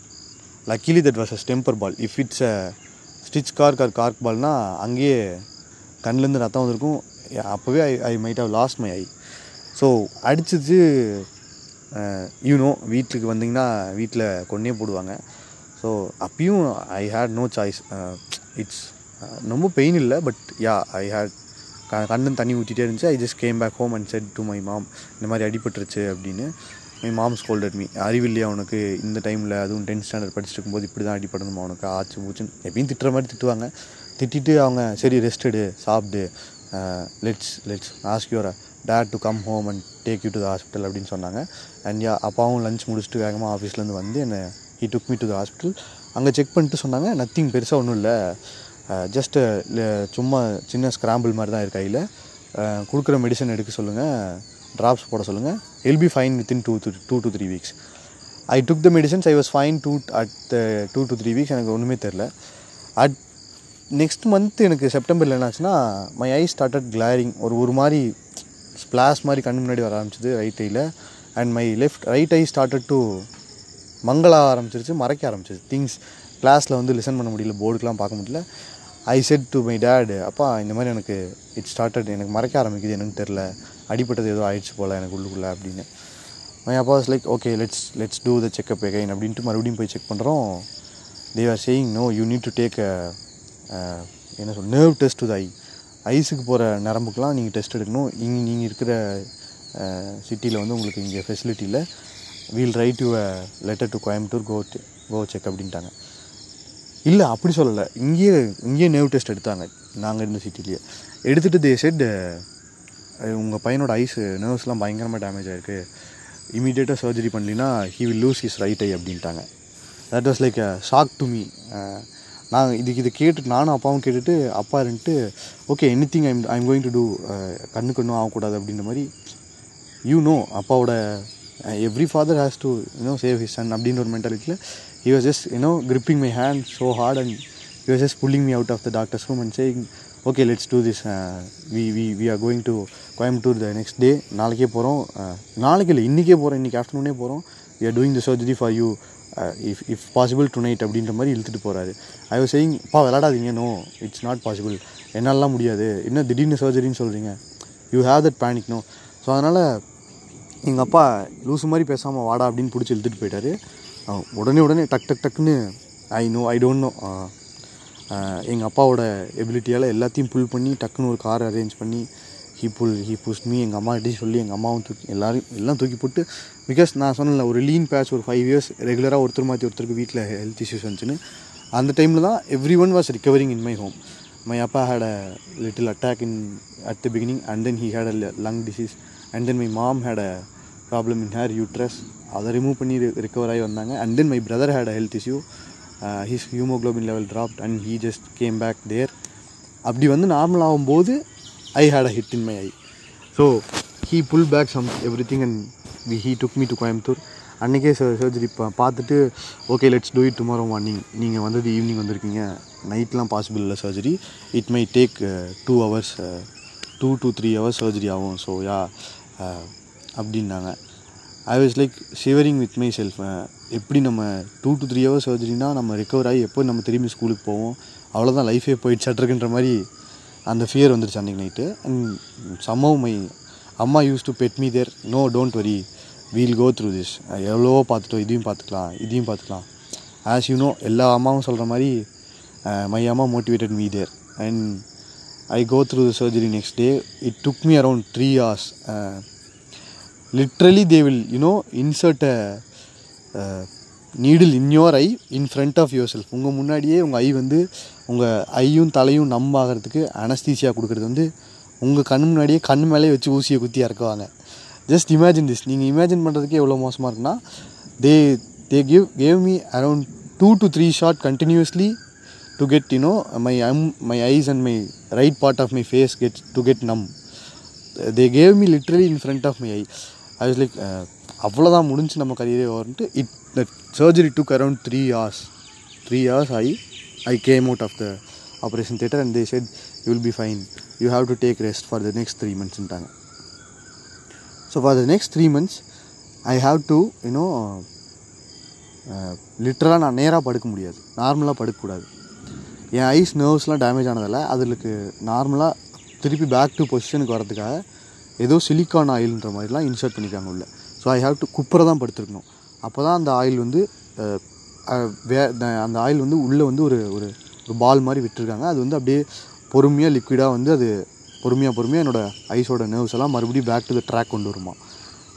luckily that was a stumper ball if it's a stitch cork or cork பால்னால் அங்கேயே கண்ணிலேருந்து ரத்தம் வந்திருக்கும். அப்போவே I I might have lost my I so அடிச்சது யூனோ வீட்டுக்கு வந்தீங்கன்னா வீட்டில் கொன்னே போடுவாங்க. ஸோ அப்பயும் I had no choice it's ரொம்ப பெயின் இல்லை பட் யா ஐ ஹேட் க கண்ணன் தண்ணி ஊற்றிட்டே இருந்துச்சு. I just came back home and said to my mom இந்த மாதிரி அடிபட்டுருச்சு அப்படின்னு. மை மாம் ஸ்கோல்டட் மீ அறிவில்லையா அவனுக்கு இந்த டைமில் அதுவும் டென்த் ஸ்டாண்டர்ட் படிச்சுட்டு இருக்கும்போது இப்படி தான் அடிப்படணுமா அவனுக்கு ஆச்சு மூச்சுன்னு. எப்பயும் திட்டுற மாதிரி திட்டுவாங்க. திட்டிட்டு அவங்க சரி ரெஸ்ட் எடு சாப்பிடு. Let's let's ask your dad to come home and take you to the hospital அப்படின்னு சொன்னாங்க. அண்ட் யா அப்பாவும் லஞ்ச் முடிச்சுட்டு வேகமாக ஆஃபீஸ்லேருந்து வந்து என்னை he took me to the hospital அங்கே செக் பண்ணிட்டு சொன்னாங்க. நத்திங் பெருசாக ஒன்றும் இல்லை. ஜஸ்ட்டு uh, uh, சும்மா சின்ன ஸ்க்ராம்பிள் மாதிரி தான் இருக்கு கையில். Uh, கொடுக்குற மெடிசன் எடுக்க சொல்லுங்கள் ட்ராப்ஸ் போட சொல்லுங்கள் I'll be fine within two two to three weeks I took the medicines I was fine two at two to three weeks எனக்கு ஒன்றுமே தெரில அட் நெக்ஸ்ட் மந்த் எனக்கு செப்டம்பரில் என்னாச்சுன்னா மை ஐ ஸ்டார்டட் கிளாரிங் ஒரு ஒரு மாதிரி ஸ்ப்ளாஷ் மாதிரி கண் முன்னாடி வர ஆரம்பிச்சது right ஐயில் and my left right eye started to மங்கள ஆரம்பிச்சிருச்சு மறைக்க ஆரம்பிச்சிருச்சு. திங்ஸ் கிளாஸில் வந்து லிசன் பண்ண முடியல போர்டுக்கெலாம் பார்க்க முடியல. I said to my dad அப்பா இந்த மாதிரி எனக்கு இட் ஸ்டார்டட் எனக்கு மறைக்க ஆரம்பிக்குது எனக்கு தெரில அடிப்பட்டது ஏதோ ஆயிடுச்சு போல் எனக்கு உள்ளுக்குள்ளே அப்படின்னு. மை அப்பா was like okay let's let's do the checkup again அப்படின்ட்டு மறுபடியும் போய் செக் பண்ணுறோம் they are saying no you need to take என்ன சொல் nerve test to the eye ஐஸுக்கு போகிற நரம்புக்கெலாம் நீங்கள் டெஸ்ட் எடுக்கணும். இங்கே நீங்கள் இருக்கிற சிட்டியில் வந்து உங்களுக்கு இங்கே ஃபெசிலிட்டியில் we'll write you letter to Coimbatore go go check அப்படின்ட்டாங்க. இல்லை அப்படி சொல்லலை. இங்கேயே இங்கேயே நேவ் டெஸ்ட் எடுத்தாங்க. நாங்கள் இருந்த சிட்டிலேயே எடுத்துகிட்டு தே செட் உங்கள் பையனோட ஐஸ் நர்வ்ஸ்லாம் பயங்கரமாக டேமேஜ் ஆகிருக்கு இமீடியட்டாக surgery பண்ணலினா he will lose his right eye அப்படின்ட்டாங்க. That was like shock to me நான் இதுக்கு இதை கேட்டுட்டு நானும் அப்பாவும் கேட்டுட்டு அப்பா இருந்துட்டு okay anything I'm I'm going to do கண்ணுக்கு ஒன்றும் ஆகக்கூடாது அப்படின்ற மாதிரி யூ நோ அப்பாவோட every father has to you know save his son அப்படின்ற ஒரு மென்டாலிட்டியில் he was just you know gripping my hand so hard and he was just pulling me out of the doctors home and saying okay let's do this we we we are going to Coimbatore the next day நாளைக்கே போகிறோம் நாளைக்கு இல்லை இன்றைக்கே போகிறோம் இன்றைக்கி ஆஃப்டர்நூனே போகிறோம் we are doing the surgery for you if if possible tonight அப்படின்ற மாதிரி இழுத்துட்டு போகிறாரு ஐ வாஸ் சேயிங் பா விளாடாதீங்க நோ இட்ஸ் நாட் பாசிபிள் என்னாலலாம் முடியாது. என்ன திடீர்னு சர்ஜரின்னு சொல்கிறீங்க you have that panic no so அதனால் எங்கள் அப்பா லூசு மாதிரி பேசாமல் வாடா அப்படின்னு பிடிச்சி இழுத்துட்டு போயிட்டாரு. அவன் உடனே உடனே டக் டக் டக்குன்னு I know I don't know எங்கள் அப்பாவோட எபிலிட்டியால் எல்லாத்தையும் புல் பண்ணி டக்குன்னு ஒரு கார் அரேஞ்ச் பண்ணி he pull he push me எங்கள் அம்மாகிட்டையும் சொல்லி எங்கள் அம்மாவும் தூக்கி எல்லாரும் எல்லாம் தூக்கி போட்டு பிகாஸ் நான் சொன்னல ஒரு லீன் பேட்ச் ஒரு ஃபைவ் இயர்ஸ் ரெகுலராக ஒருத்தர் மாற்றி ஒருத்தருக்கு வீட்டில் ஹெல்த் இஷ்யூஸ் வந்துச்சுன்னு அந்த டைமில் தான் everyone was recovering in my home my அப்பா had a little attack in at the beginning and then he had a lung disease and then my mom had a problem in her uterus அதை remove பண்ணி recover ஆகி வந்தாங்க. And then my brother had a health issue his haemoglobin level dropped and he just came back there அப்படி வந்து normal ஆகும்போது I had a hit in my eye so he pull back some everything and we he took me to Coimbatore அன்றைக்கே surgery பா பார்த்துட்டு okay let's do it tomorrow morning நீங்கள் வந்தது evening வந்திருக்கீங்க. நைட்லாம் பாசிபிள் இல்லை surgery it may take two hours two to three hours surgery ஆகும். So yeah அப்படின்னாங்க. I was like shivering with myself எப்படி நம்ம டூ டு த்ரீ ஹவர்ஸ் சர்ஜரினா நம்ம ரெக்கவர் ஆகி எப்போ நம்ம திரும்பி ஸ்கூலுக்கு போவோம்? அவ்வளோதான் லைஃபே போயிடுச்சாட்ருக்குன்ற மாதிரி அந்த ஃபியர் வந்துருச்சு அன்றைக்கி நைட்டு அண்ட் சம்மவ் மை அம்மா use to pet me there no don't worry we'll go through this எவ்வளவோ பார்த்துட்டோம். இதையும் பார்த்துக்கலாம். இதையும் பார்த்துக்கலாம். ஆஸ் யூ நோ எல்லா அம்மாவும் சொல்கிற மாதிரி மை அம்மா motivated me there and I go through the surgery next day it took me around three hours literally they will you know insert a needle in your eye in front of yourself உங்கள் முன்னாடியே உங்கள் ஐ வந்து உங்கள் ஐயும் தலையும் நம்ப ஆகிறதுக்கு anaesthesia கொடுக்குறது வந்து உங்கள் கண் முன்னாடியே கண் மேலே வச்சு ஊசியை குத்தி இறக்குவாங்க. ஜஸ்ட் இமேஜின் திஸ் நீங்கள் இமேஜின் பண்ணுறதுக்கே எவ்வளோ மோசமாக இருக்குன்னா they they give gave me around two to three shot continuously to get you know my um my eyes and my right part of my face get to get numb they gave me literally in front of my eye I was like அவ்வளோதான் முடிஞ்சு நம்ம கரியரே வரன்ட்டு it the surgery took around three hours three hours ஆகி I came out of the operation theatre and they said you will be fine you have to take rest for the next three மந்த்ஸ்ன்ட்டாங்க so for the next three months I have to you know லிட்ரலாக நான் நேராக படுக்க முடியாது. நார்மலாக படுக்கக்கூடாது. என் ice நர்வ்ஸ்லாம் damage ஆனதால் அதுக்கு நார்மலாக திருப்பி பேக் டு பொசிஷனுக்கு வரதுக்காக ஏதோ சிலிக்கான் ஆயில்ன்ற மாதிரிலாம் இன்சர்ட் பண்ணிக்காங்க உள்ள. ஸோ ஐ ஹாவ் டு குப்பரை தான் படுத்துருக்கணும். அப்போ தான் அந்த ஆயில் வந்து uh, வே அந்த ஆயில் வந்து உள்ளே வந்து ஒரு ஒரு ஒரு பால் மாதிரி விட்டுருக்காங்க. அது வந்து அப்படியே பொறுமையாக லிக்விடாக வந்து அது பொறுமையாக பொறுமையாக என்னோடய ஐஸோட நர்வ்ஸ் எல்லாம் மறுபடியும் பேக் டு த ட்ராக் கொண்டு வருமா.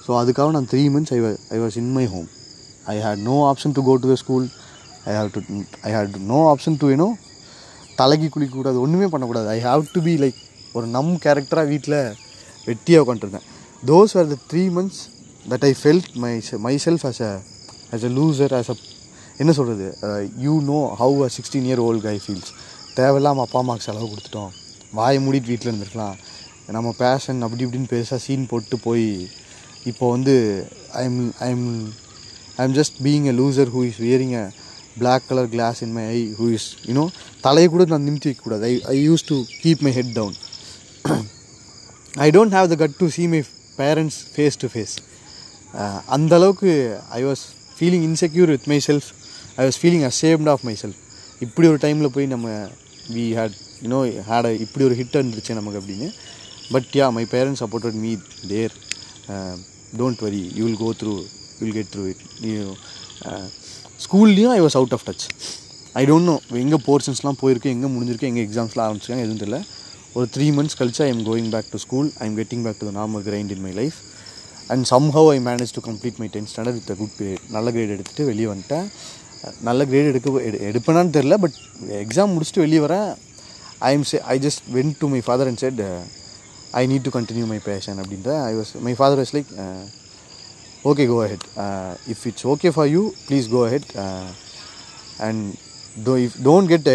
ஸோ அதுக்காக நான் three months I I was in my home I had no option to go to the school I have to I had no option to you know தலைக்கு குளிக்கக்கூடாது ஒன்றுமே பண்ணக்கூடாது. I have to be like ஒரு நம் கேரக்டராக வீட்டில் வெட்டியாக உட்காந்துருந்தேன் those are the three months that I felt my myself as a as a loser as a என்ன சொல்கிறது you know how a sixteen year old guy feels தேவையில்லாமல் அப்பா அம்மாவுக்கு செலவு கொடுத்துட்டோம். வாயை மூடிட்டு வீட்டில் இருந்திருக்கலாம். நம்ம பேஷன் அப்படி இப்படின்னு பெருசாக சீன் போட்டு போய் இப்போ வந்து I'm I'm I'm just being a loser who is wearing a black colour glass in my eye who is you know தலையை கூட நான் நிமித்தி வைக்கக்கூடாது I I use to keep my head down I don't have the gut to see my parents face to face அந்தளவுக்கு I was feeling insecure with myself I was feeling ashamed of myself இப்படி ஒரு டைமில் போய் நம்ம we had you know had இப்படி ஒரு hit இருந்துச்சு நமக்கு அப்படின்னு. But yeah my parents supported me there don't worry you will go through you will get through it you ஸ்கூல்லையும் I was out of touch I don't know எங்கே போர்ஷன்ஸ்லாம் போயிருக்கு எங்கே முடிஞ்சிருக்கு எங்கே எக்ஸாம்ஸ்லாம் ஆரம்பிச்சிருக்காங்க எதுவும் தெரியல. ஒரு த்ரீ மந்த்ஸ் கழிச்சு I am going back to school I am getting back to the normal grind in my life and somehow I manage to complete my tenth standard with good grade நல்ல grade எடுத்துகிட்டு வெளியே வந்துட்டேன். நல்ல great எடுக்க எடு எடுப்பேனான்னு தெரில but exam முடிச்சுட்டு வெளியே வரேன். I am say I just went to my father and said I need to continue my passion அப்படின்ற I was my father was like okay go ahead if it's okay for you please go ahead and do if don't get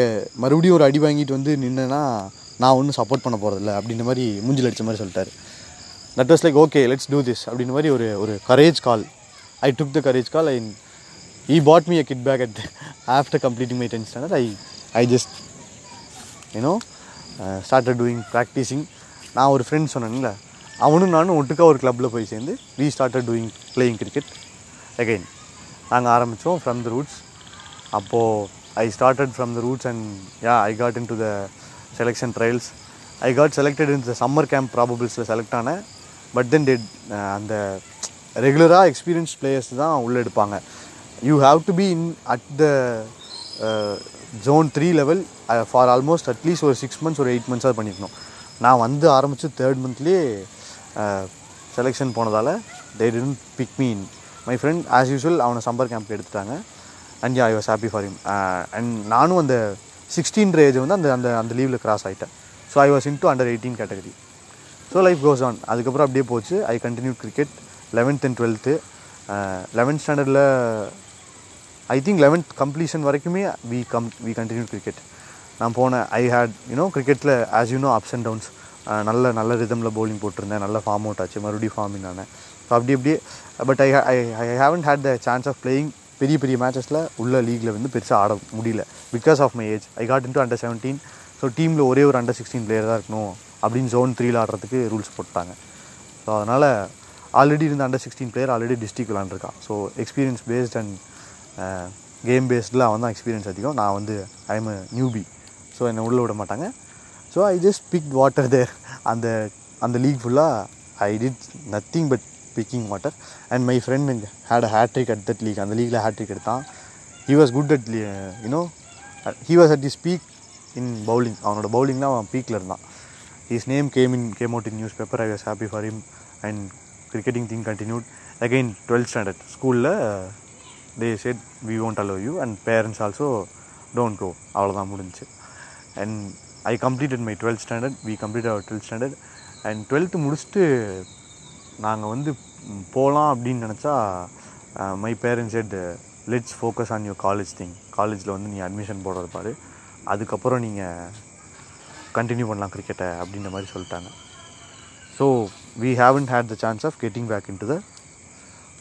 மறுபடியும் ஒரு அடி வாங்கிட்டு வந்து நின்னா நான் ஒன்றும் support பண்ண போகிறதில்ல அப்படின்ற மாதிரி மூஞ்சில் அடித்த மாதிரி சொல்லிட்டார். That was like okay let's do this அப்படின்ற மாதிரி ஒரு ஒரு courage call I took the courage call I E bought me a kit bag at after completing my tenth standard I I just you know started doing practising நான் ஒரு friend சொன்னேன்ல அவனும் நானும் ஒட்டுக்கா ஒரு கிளப்பில் போய் சேர்ந்து we started doing playing cricket again நாங்கள் ஆரம்பித்தோம் ஃப்ரம் த ரூட்ஸ் அப்போது I started from the roots and yeah I got in to the selection trials I got selected in the summer camp ப்ராபபிள்ஸில் select ஆனேன் but then that அந்த ரெகுலராக experience players தான் உள்ளே எடுப்பாங்க. You have to be in at the zone three level for almost at least ஒரு six months ஒரு eight மந்த்ஸாக பண்ணிக்கணும். நான் வந்து ஆரம்பித்து தேர்ட் மந்த்லேயே செலெக்ஷன் போனதால் they didn't pick me in my friend as usual அவனை சம்பர் கேம்ப் எடுத்துட்டாங்க. And I was happy for him and நானும் அந்த சிக்ஸ்டீன்ற ஏஜ் வந்து அந்த அந்த அந்த லீவில் கிராஸ் ஆகிட்டேன் so I was in to under eighteen category so life goes on அதுக்கப்புறம் அப்படியே போச்சு. I continue cricket eleventh and twelfth eleventh ஸ்டாண்டர்டில் ஐ திங்க் லெவன்த் கம்ப்ளீஷன் வரைக்குமே we come we continue cricket நான் போனேன் ஐ ஹேட் யூனோ கிரிக்கெட்டில் as you know ups and downs நல்ல நல்ல ரிதமில் பவுலிங் போட்டிருந்தேன். நல்ல ஃபார்ம் அவுட் ஆச்சு. மறுபடியும் ஃபார்மிங் ஆனேன். ஸோ அப்படி அப்படியே but I I I haven't had the chance of playing பெரிய பெரிய மேட்சஸில் உள்ள லீகில் வந்து பெருசாக ஆட முடியல. Because of my age I got into under seventeen so டீமில் ஒரே ஒரு அண்டர் சிக்ஸ்டீன் பிளேயர் தான் இருக்கணும் அப்படின்னு ஜோன் த்ரீல ஆடுறதுக்கு ரூல்ஸ் போட்டாங்க. ஸோ அதனால் ஆல்ரெடி இருந்த under sixteen player already district விளாண்டுருக்கான் so experience based and game பேஸ்டில் அவன் தான் எக்ஸ்பீரியன்ஸ் அதிகம். நான் வந்து ஐம் நியூபி ஸோ என்னை உள்ளே விட மாட்டாங்க. So I just pick water there அந்த அந்த லீக் ஃபுல்லாக I did nothing but picking water and my friend had a hattrick at that league அந்த லீக்கில் ஹேட்ரிக் எடுத்தான். He was good at you know he was at the peak in bowling அவனோட பவுலிங்லாம் அவன் பீக்கில் இருந்தான். His name came in came out in newspaper I was happy for him and cricketing thing continued again twelfth standard ஸ்கூலில் they said we won't allow you and parents also don't go அவ்வளோதான் முடிஞ்சு. And I completed my twelfth standard we complete our twelfth standard and twelfth முடிச்சுட்டு நாங்கள் வந்து போகலாம் அப்படின்னு நினச்சா my parents said let's focus on your college thing காலேஜில் வந்து நீ அட்மிஷன் போட பாரு. அதுக்கப்புறம் நீங்கள் கண்டினியூ பண்ணலாம் கிரிக்கெட்டை அப்படின்ற மாதிரி சொல்லிட்டாங்க. So we haven't had the chance of getting back in to the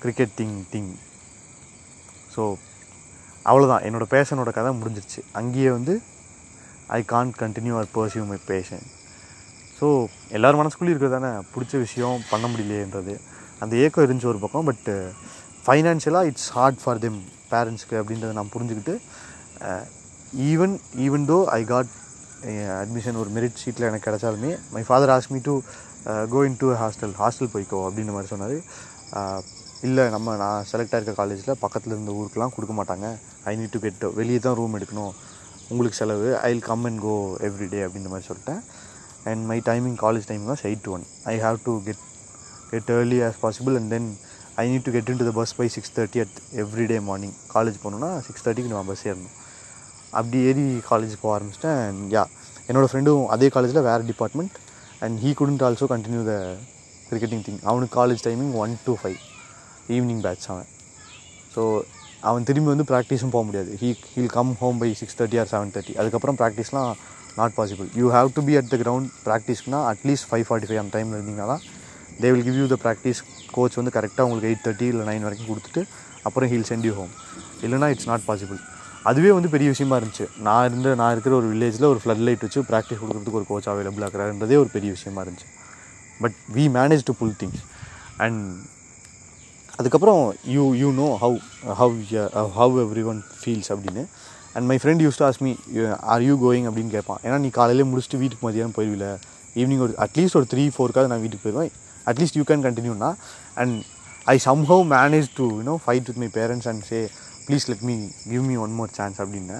cricket thing thing so அவ்வளோதான் என்னோடய பேஷனோட கதை முடிஞ்சிருச்சு. அங்கேயே வந்து I can't continue or pursue my passion so எல்லோரும் மனசுக்குள்ளேயும் இருக்கிறது தானே பிடிச்ச விஷயம் பண்ண முடியலையேன்றது. அந்த ஏக்கம் இருந்துச்சு ஒரு பக்கம் பட்டு ஃபைனான்ஷியலாக இட்ஸ் ஹார்ட் ஃபார் தெம் பேரண்ட்ஸ்க்கு அப்படின்றத நான் புரிஞ்சுக்கிட்டு even even though I got admission ஒரு மெரிட் ஷீட்டில் எனக்கு கிடச்சாலுமே my father ask me to go in to hostel hostel போய்க்கோ அப்படின்ற மாதிரி சொன்னார். Uh, இல்லை நம்ம நான் செலக்ட் ஆகிருக்க காலேஜில் பக்கத்தில் இருந்த ஊருக்கெலாம் கொடுக்க மாட்டாங்க. ஐ நீட் டு கெட் வெளியே தான் ரூம் எடுக்கணும். உங்களுக்கு செலவு I will come and go every day அப்படின்ற மாதிரி சொல்லிட்டேன். And my timing college timing was eight to one I have to get get early as possible and then I need to get in to the bus by six thirty at every day morning college போகணுன்னா six தேர்ட்டிக்கு நான் bus ஏறணும். அப்படி ஏறி college போக ஆரம்பிச்சிட்டேன். யா என்னோடய ஃப்ரெண்டும் அதே காலேஜில் வேறு department and he couldn't also continue the cricketing thing அவனுக்கு college timing one to five evening batch அவன் ஸோ அவன் திரும்பி வந்து ப்ராக்டிஸும் போக முடியாது. He he'll come home by six thirty or seven thirty அதுக்கப்புறம் ப்ராக்டிஸ்லாம் not possible you have to be at the ground ப்ராக்டிஸ்க்குனா at least five forty five அந்த டைமில் இருந்தீங்கன்னா தான் they will give you the practice coach வந்து கரெக்டாக உங்களுக்கு eight thirty இல்லை nine வரைக்கும் கொடுத்துட்டு அப்புறம் ஹீல் சென்ட் யூ ஹோம் இல்லைனா இட்ஸ் நாட் பாசிபிள் அதுவே வந்து பெரிய விஷயமா இருந்துச்சு. நான் இருந்த நான் இருக்கிற ஒரு வில்லேஜில் ஒரு ஃப்ளட் லைட் வச்சு ப்ராக்டிஸ் கொடுக்குறதுக்கு ஒரு கோச் அவைலபிள் ஆகிறாருன்றதே ஒரு பெரிய விஷயமா இருந்துச்சு. But we manage to pull things and அதுக்கப்புறம் you you know how how how everyone feels அப்படின்னு. And my friend used to ask me are you going அப்படின்னு கேட்பான். ஏன்னா நீ காலையிலே முடிச்சுட்டு வீட்டுக்கு மதியானம் போயிடல ஈவினிங் ஒரு அட்லீஸ்ட் ஒரு த்ரீ ஃபோருக்காவது நான் வீட்டுக்கு போயிடுவேன் at least you can கண்டினியூனா and I somehow manage to you know fight with my parents and say please let me give me one more chance அப்படின்னு.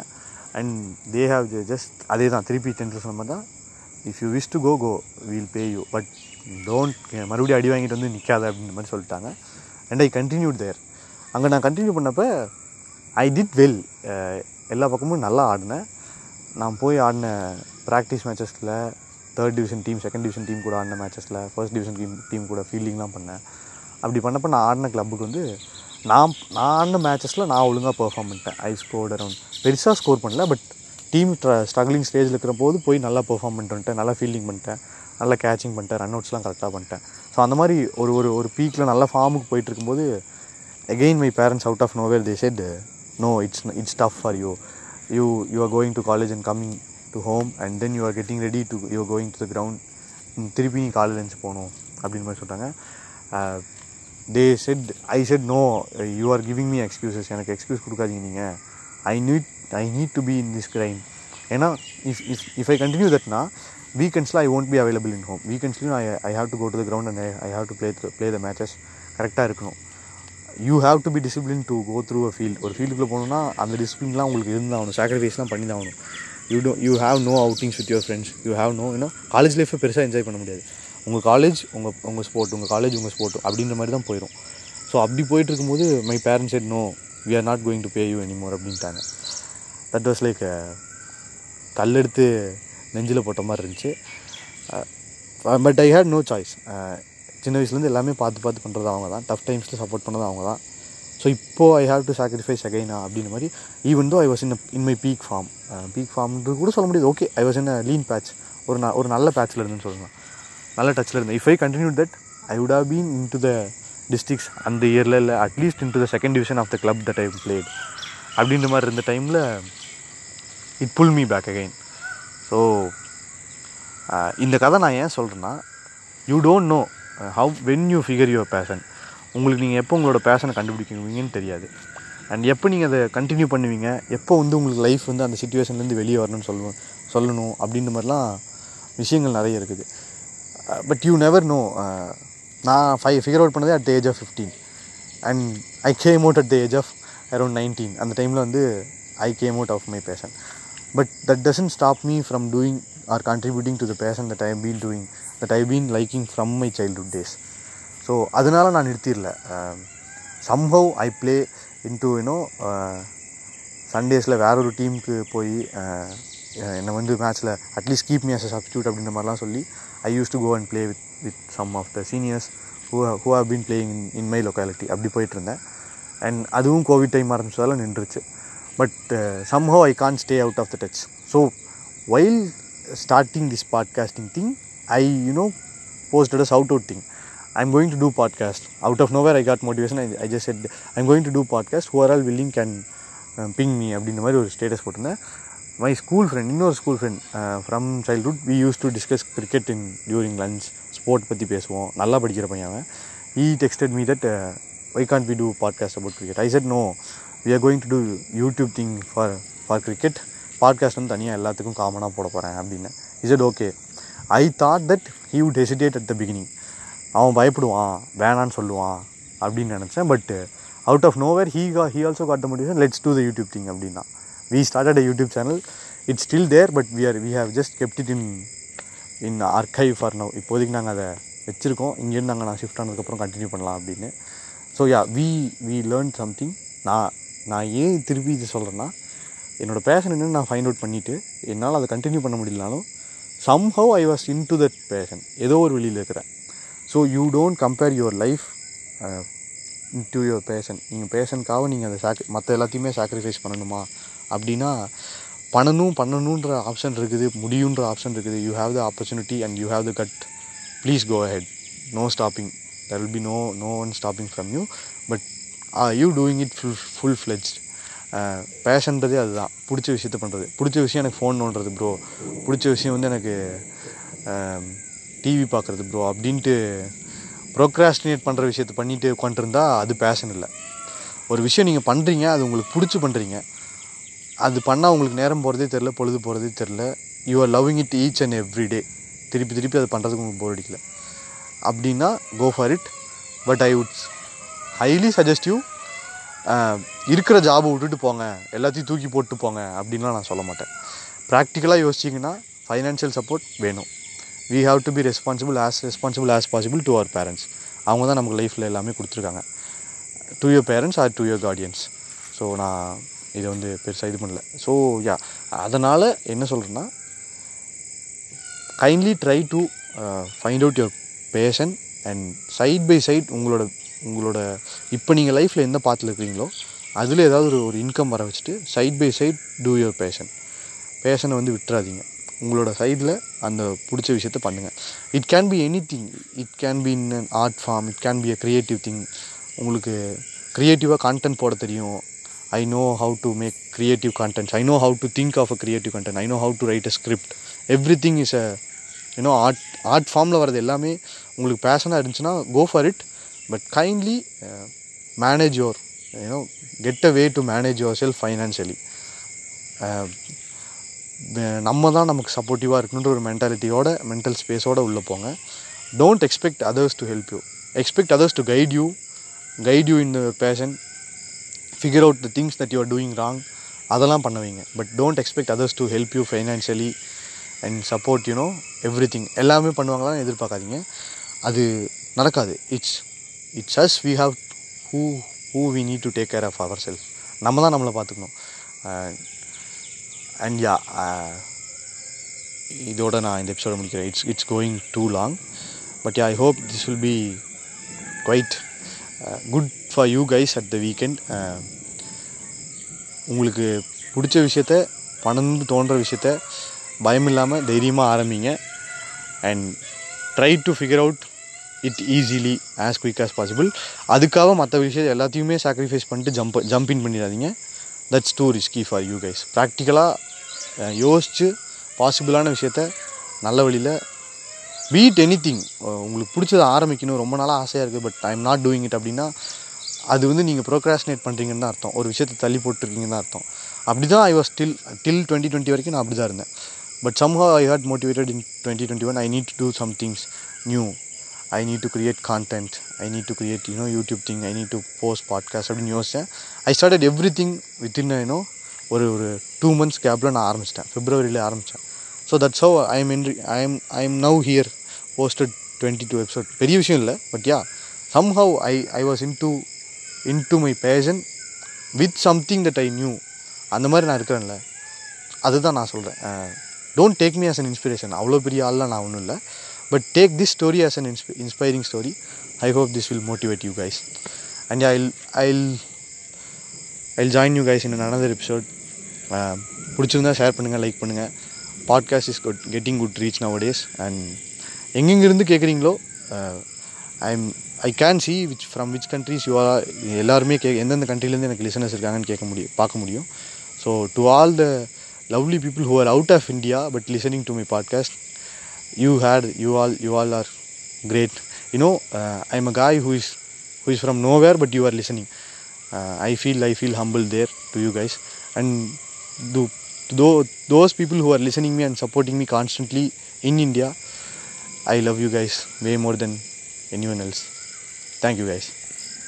அண்ட் தே ஹாவ் ஜஸ்ட் அதே தான். திருப்பி டென்த்து சொன்ன மாதிரி தான் if you wish to go go we'll pay you but don't மறுபடியும் அடி வாங்கிட்டு வந்து நிற்காத அப்படின்ற மாதிரி சொல்லிட்டாங்க. அண்ட் ஐ கண்டினியூட் தேர் அங்கே நான் கண்டினியூ பண்ணப்போ ஐ டிட் வெல் எல்லா பக்கமும் நல்லா ஆடினேன். நான் போய் ஆடின practice மேட்சஸில் third division team second division team கூட ஆடின மேட்சஸில் ஃபர்ஸ்ட் டிவிஷன் டீம் டீம் கூட ஃபீல்டிங்லாம் பண்ணேன். அப்படி பண்ணப்போ நான் ஆடின கிளப்புக்கு வந்து நான் நான் ஆடின மேட்சஸில் நான் ஒழுங்காக பெர்ஃபார்ம் பண்ணிட்டேன். ஐ ஸ்கோர்ட் அரௌண்ட் பெருசாக ஸ்கோர் பண்ணல பட் டீம் ஸ்ட்ரகிளிங் ஸ்டேஜில் இருக்கிற போது போய் நல்லா பெர்ஃபார்ம் பண்ணிட்டு வந்துட்டேன் நல்லா ஃபீல்டிங் பண்ணிட்டேன். நல்லா கேச்சிங் பண்ணிட்டேன் ரன் அவுட்ஸ்லாம் கரெக்டாக பண்ணிட்டேன். ஸோ அந்த மாதிரி ஒரு ஒரு ஒரு பீக்கில் நல்ல ஃபார்முக்கு போயிட்டு இருக்கும்போது again my parents out of nowhere they said no it's it's tough for you you you are going to college and coming to home and then you are getting ready to you are going to the ground திருப்பி நீ college lunch போகணும் அப்படின்னு மாதிரி சொல்லிட்டாங்க. They said I said no you are giving me excuses எனக்கு excuse கொடுக்காதீங்க நீங்கள் I need I need to be in this crime ஏன்னா if if if I continue தட்னா வீக்கெண்ட்ஸில் I won't be available in home வீக்கெண்ட்ஸ்லையும் I I have to go to the ground and I have to play play the matches கரெக்டாக இருக்கணும். You have to be discipline to go through a field ஒரு ஃபீல்டுக்குள்ளே போகணுன்னா அந்த டிசிப்ளின்லாம் உங்களுக்கு இருந்தாகணும். சாக்ரிஃபைஸ்லாம் பண்ணி தான் ஆகணும் you do you have no outings with your friends you have no ஏன்னா காலேஜ் லைஃப்பை பெருசாக என்ஜாய் பண்ண முடியாது. உங்கள் காலேஜ் உங்கள் உங்கள் ஸ்போர்ட் உங்கள் காலேஜ் உங்கள் ஸ்போர்ட் அப்படின்ற மாதிரி தான் போயிடும். ஸோ அப்படி போயிட்டு இருக்கும்போது my parents said no we are not going to pay you anymore அப்படின்ட்டாங்க தட் வாஸ் லைக் கல்லெடுத்து நெஞ்சில் போட்ட மாதிரி இருந்துச்சு. But I had no choice சின்ன வயசுலேருந்து எல்லாமே பார்த்து பார்த்து பண்ணுறது அவங்க தான். டஃப் டைம்ஸில் சப்போர்ட் பண்ணது அவங்க தான். ஸோ இப்போது ஐ ஹாவ் டு சாக்ரிஃபைஸ் அகைனா அப்படின்ற மாதிரி even though I was in in my peak form peak ஃபார்ம்ன்றது கூட சொல்ல முடியாது. Okay I was in a lean patch ஒரு ந ஒரு நல்ல பேட்சில் இருந்துன்னு சொல்லலாம். நல்ல டச்சில் இருந்தேன். If I continue that I would have been in to the districts அந்த இயரில் இல்லை at least in to the second division of the club the time played அப்படின்ற மாதிரி இருந்த டைமில் it pull me back again so இந்த கதை நான் ஏன் சொல்கிறேன்னா you don't know how when you figure your passion உங்களுக்கு நீங்கள் எப்போ உங்களோட பேஷனை கண்டுபிடிக்குவீங்கன்னு தெரியாது. அண்ட் எப்போ நீங்கள் அதை கண்டினியூ பண்ணுவீங்க எப்போ வந்து உங்களுக்கு லைஃப் வந்து அந்த சுச்சுவேஷன்லேருந்து வெளியே வரணும்னு சொல்லுவோம் சொல்லணும் அப்படின்ற மாதிரிலாம் விஷயங்கள் நிறைய இருக்குது. பட் யூ நெவர் நோ நான் ஃபைவ் ஃபிகர் அவுட் பண்ணதே at the age of fifteen and I came out at the age of around nineteen அந்த டைமில் வந்து I came out of my passion but that doesn't stop me from doing or contributing to the passion that I been doing that I been liking from my childhood days so அதனால நான் நிறுத்திடல. Somehow I play into you know சண்டேஸில் வேற ஒரு டீமுக்கு போய் என்னை வந்து மேட்ச்சில் at least keep me as a substitute அப்படின்ற மாதிரிலாம் சொல்லி I use to go and play with with some of the seniors who who have been playing in in my locality அப்படி போயிட்டு இருந்தேன். அண்ட் அதுவும் கோவிட் டைம் ஆரம்பிச்சதால நின்றுச்சு. But somehow I can stay out of the touch so while starting this podcasting thing I you know posted a shout out thing. I'm going to do podcast. Out of nowhere i got motivation. I, I just said i'm going to do podcast. Who are all willing can uh, ping me அப்படின்ற மாதிரி ஒரு status போட்டிருந்தேன். My school friend இன்னொரு school friend from childhood we use to discuss cricket in during lunch sport பற்றி பேசுவோம். நல்லா படிக்கிற பையன் அவன். He texted me that I can't be do podcast about cricket I said no we are going to do YouTube thing for for cricket podcast வந்து தனியாக எல்லாத்துக்கும் காமனாக போட போகிறேன் அப்படின்னு. Is it okay I thought that he would hesitate at the beginning அவன் பயப்படுவான் வேணான்னு சொல்லுவான் அப்படின்னு நினச்சேன் but out of nowhere he கா he also got the motivation let's do the YouTube thing அப்படின்னா. We started a YouTube channel it's still there but we are we have just kept it in in archive for now இப்போதைக்கு நாங்கள் அதை வச்சுருக்கோம். இங்கேருந்து நாங்கள் நான் shift ஆனதுக்கப்புறம் continue பண்ணலாம் அப்படின்னு. So yeah we we learn something நான் நான் ஏன் திருப்பி இது சொல்கிறேன்னா என்னோடய பேஷன் என்னென்னு நான் ஃபைண்ட் அவுட் பண்ணிவிட்டு என்னால் அதை கண்டினியூ பண்ண முடியலனாலும் somehow I was in to that passion ஏதோ ஒரு வெளியில் இருக்கிறேன். So you don't compare your life to your passion நீங்கள் பேஷனுக்காக நீங்கள் அதை சாக்ரி மற்ற எல்லாத்தையுமே சாக்ரிஃபைஸ் பண்ணணுமா? அப்படின்னா பண்ணணும் பண்ணணுன்ற ஆப்ஷன் இருக்குது முடியுன்ற ஆப்ஷன் இருக்குது. You have the opportunity and you have the gut please go ahead no stopping there will be no no one stopping from you but you doing it full full fledged பேஷன்றதே அதுதான். பிடிச்ச விஷயத்த பண்ணுறது பிடிச்ச விஷயம் எனக்கு phone நோண்டுறது bro பிடிச்ச விஷயம் வந்து எனக்கு டிவி பார்க்குறது ப்ரோ அப்படின்ட்டு ப்ரோக்ராஸ்டினேட் பண்ணுற விஷயத்த பண்ணிட்டு உட்காந்துருந்தா அது பேஷன் இல்லை. ஒரு விஷயம் நீங்கள் பண்ணுறீங்க அது உங்களுக்கு பிடிச்சி பண்ணுறீங்க அது பண்ணால் உங்களுக்கு நேரம் போகிறதே தெரில பொழுது போகிறதே தெரில you are loving it each and every day திருப்பி திருப்பி அதை பண்ணுறதுக்கு உங்களுக்கு போர் அடிக்கல. அப்படின்னா go for it but I would highly suggestive இருக்கிற ஜாபை விட்டுட்டு போங்க எல்லாத்தையும் தூக்கி போட்டு போங்க அப்படின்லாம் நான் சொல்ல மாட்டேன். ப்ராக்டிக்கலாக யோசிச்சிங்கன்னா ஃபைனான்ஷியல் சப்போர்ட் வேணும். We have to be responsible as responsible as possible to our parents அவங்க தான் நமக்கு லைஃப்பில் எல்லாமே கொடுத்துருக்காங்க. To your parents or to your guardians so நான் இதை வந்து பெருசாக இது பண்ணல. ஸோ யா அதனால் என்ன சொல்கிறேன்னா kindly try to find out your passion and side by side உங்களோட உங்களோட இப்போ நீங்கள் லைஃப்பில் எந்த பாத்தில் இருக்கிறீங்களோ அதில் ஏதாவது ஒரு ஒரு இன்கம் வர வச்சுட்டு side by side do your passion பேஷனை வந்து விட்டுறாதீங்க. உங்களோட சைடில் அந்த பிடிச்ச விஷயத்த பண்ணுங்கள் it can be any thing it can be in an art form it can be a creative thing உங்களுக்கு க்ரியேட்டிவாக கான்டென்ட் போட தெரியும். I know how to make creative content I know how to think of a creative content I know how to write a script every thing is a you know art art ஃபார்மில் வரது எல்லாமே உங்களுக்கு பேஷனாக இருந்துச்சுன்னா go for it but kindly manage your you know get a way to manage your self financially நம்ம தான் நமக்கு சப்போர்ட்டிவாக இருக்கணுன்ற ஒரு மென்டாலிட்டியோட மென்டல் ஸ்பேஸோடு உள்ளே போங்க. Don't expect others to help you expect others to guide you guide you in the passion figure out the things that you are doing wrong அதெல்லாம் பண்ணுவீங்க. But don't expect others to help you financially and support you know every thing எல்லாமே பண்ணுவாங்களான்னு எதிர்பார்க்காதீங்க. அது நடக்காது. It's it's as we have who who we need to take care of our self நம்ம தான் நம்மளை பார்த்துக்கணும். Uh, அண்ட் யா uh, இதோட நான் இந்த எபிசோட முடிக்கிறேன். It's it's going too long but I hope this will be quite good for you guys at the weekend உங்களுக்கு பிடிச்ச விஷயத்த பணம்னு தோன்ற விஷயத்த பயம் இல்லாமல் தைரியமாக ஆரம்பிங்க. And try to figure out it easily as quick as possible அதுக்காக மற்ற விஷயம் எல்லாத்தையுமே சாக்ரிஃபைஸ் பண்ணிட்டு ஜம்ப் ஜம்ப் இன் பண்ணிடாதீங்க. That's too risky for you guys ப்ராக்டிக்கலாக யோசித்து பாசிபிளான விஷயத்த நல்ல வழியில் பீட் எனி திங் உங்களுக்கு பிடிச்சதை ஆரம்பிக்கணும். ரொம்ப நாளாக ஆசையாக இருக்குது but I am not doing it அப்படின்னா அது வந்து நீங்கள் ப்ரோக்ராஸ்னேட் பண்ணுறீங்கன்னு தான் அர்த்தம். ஒரு விஷயத்தை தள்ளி போட்டிருக்கீங்கன்னு தான் அர்த்தம். அப்படி தான் I was still till twenty twenty வரைக்கும் நான் அப்படி தான் இருந்தேன். But somehow I had motivated in twenty twenty one I need to do some things new I need to create content I need to create you know YouTube thing I need to post podcast அப்படின்னு யோசித்தேன் I started every thing within you know ஒரு ஒரு two months கேப்பில் நான் ஆரம்பிச்சிட்டேன். ஃபிப்ரவரியில் ஆரம்பித்தேன் so that's how I am in I am I am now here posted twenty two episode பெரிய விஷயம் இல்லை but yeah somehow I I was in to in to my passion with something that I knew அந்த மாதிரி நான் இருக்கிறேன்ல. அதுதான் நான் சொல்கிறேன் don't take me as an inspiration அவ்வளோ பெரிய ஆள்லாம் நான் ஒன்றும் இல்லை. But take this story as an inspi inspiring story I hope this will motivate you guys and I I'll I'll join you guys in another episode பிடிச்சிருந்தா share பண்ணுங்கள் like பண்ணுங்கள் podcast is good getting good reach nowadays and எங்கெங்கிருந்து கேட்குறீங்களோ I am I can see which from which countries you are எல்லாருமே கே எந்தெந்த கண்ட்ரிலேருந்து எனக்கு listeners இருக்காங்கன்னு கேட்க முடியும் பார்க்க முடியும். So to all the lovely people who are out of India but listening to my podcast you had you all you all are great. You know uh, i'm a guy who is who is from nowhere but you are listening. Uh, i feel i feel humble there to you guys. And do those people who are listening me and supporting me constantly in india i love you guys way more than anyone else. Thank you guys.